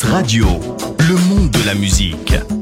Radio, le monde de la musique.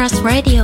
Cross Radio.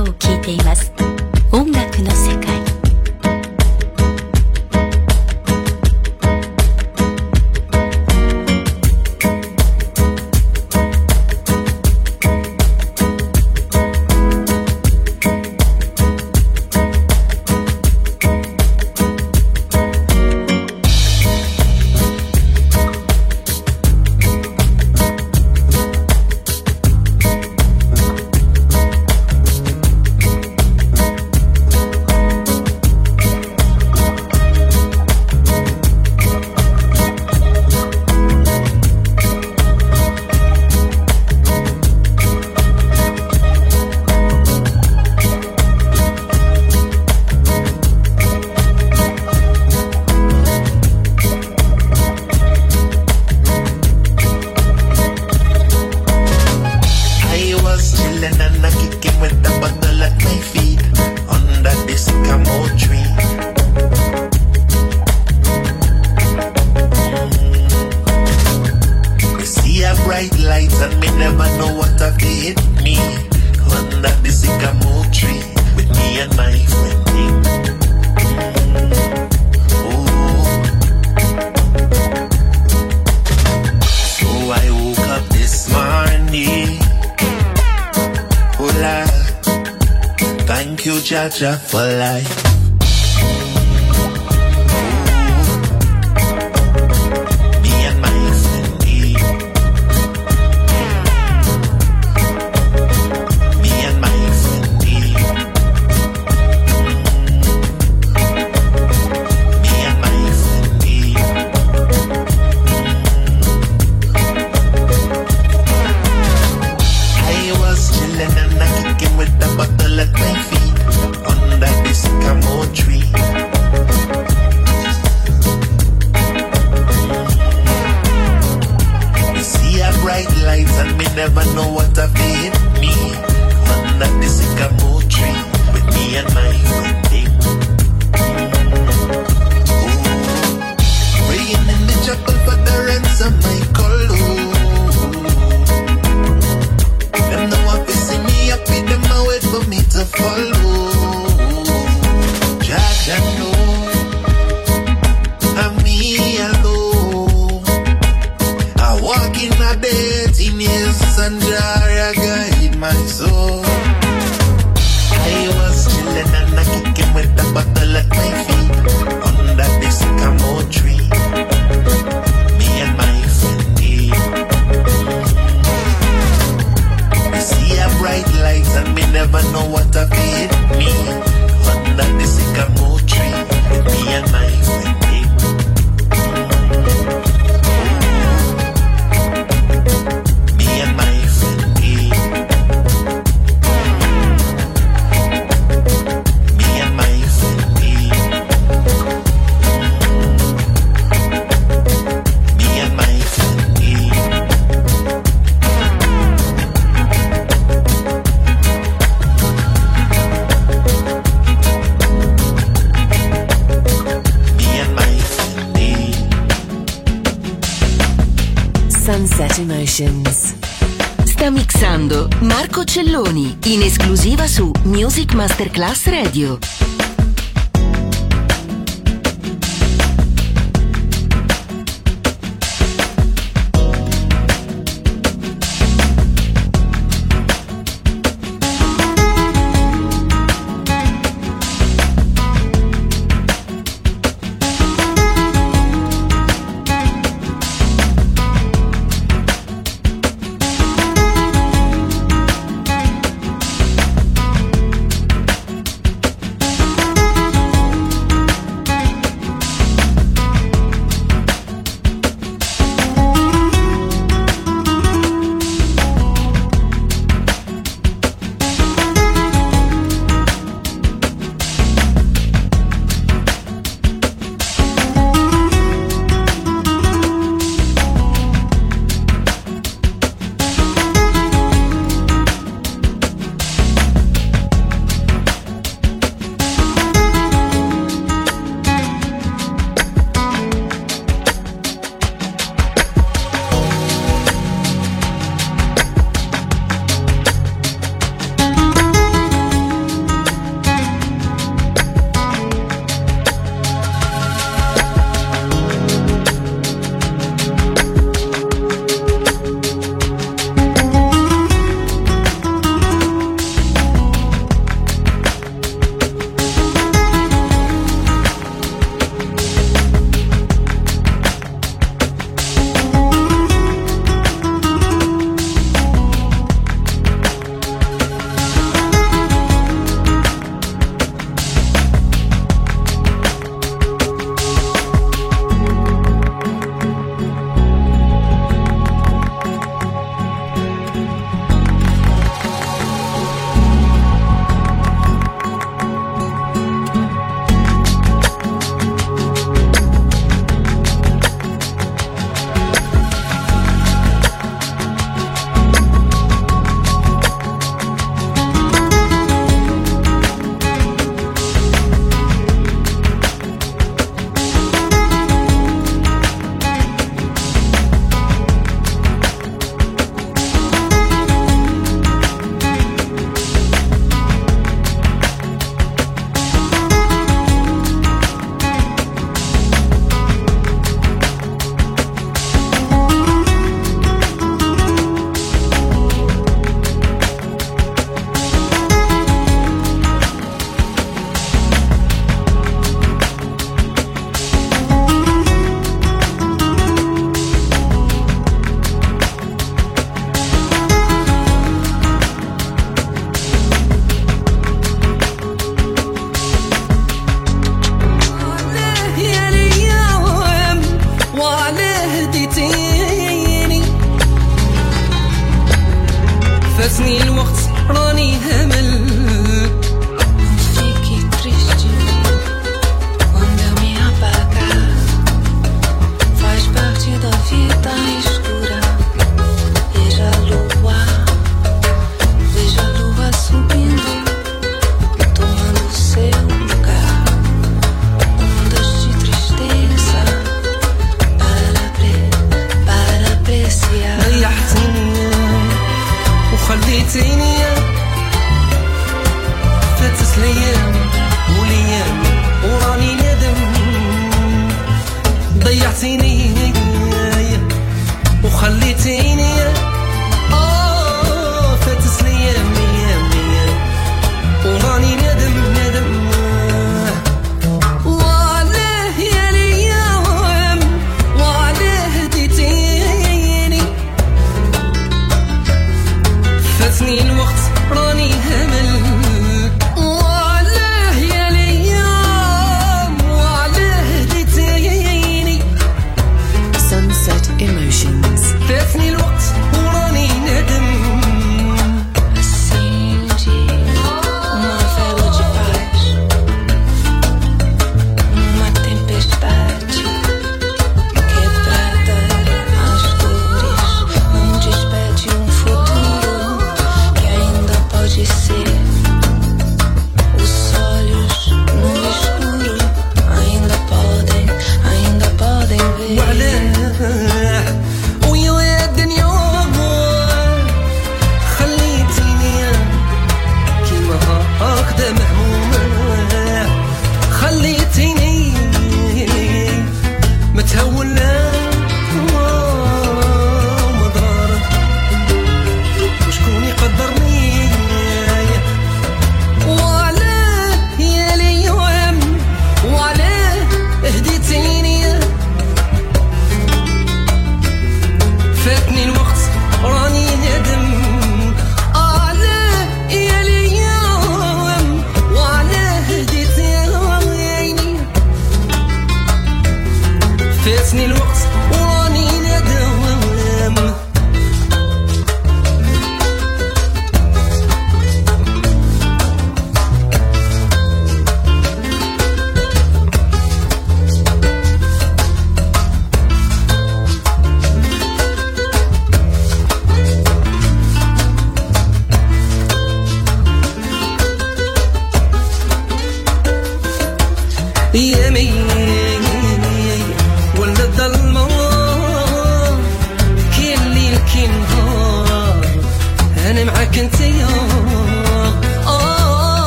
can take you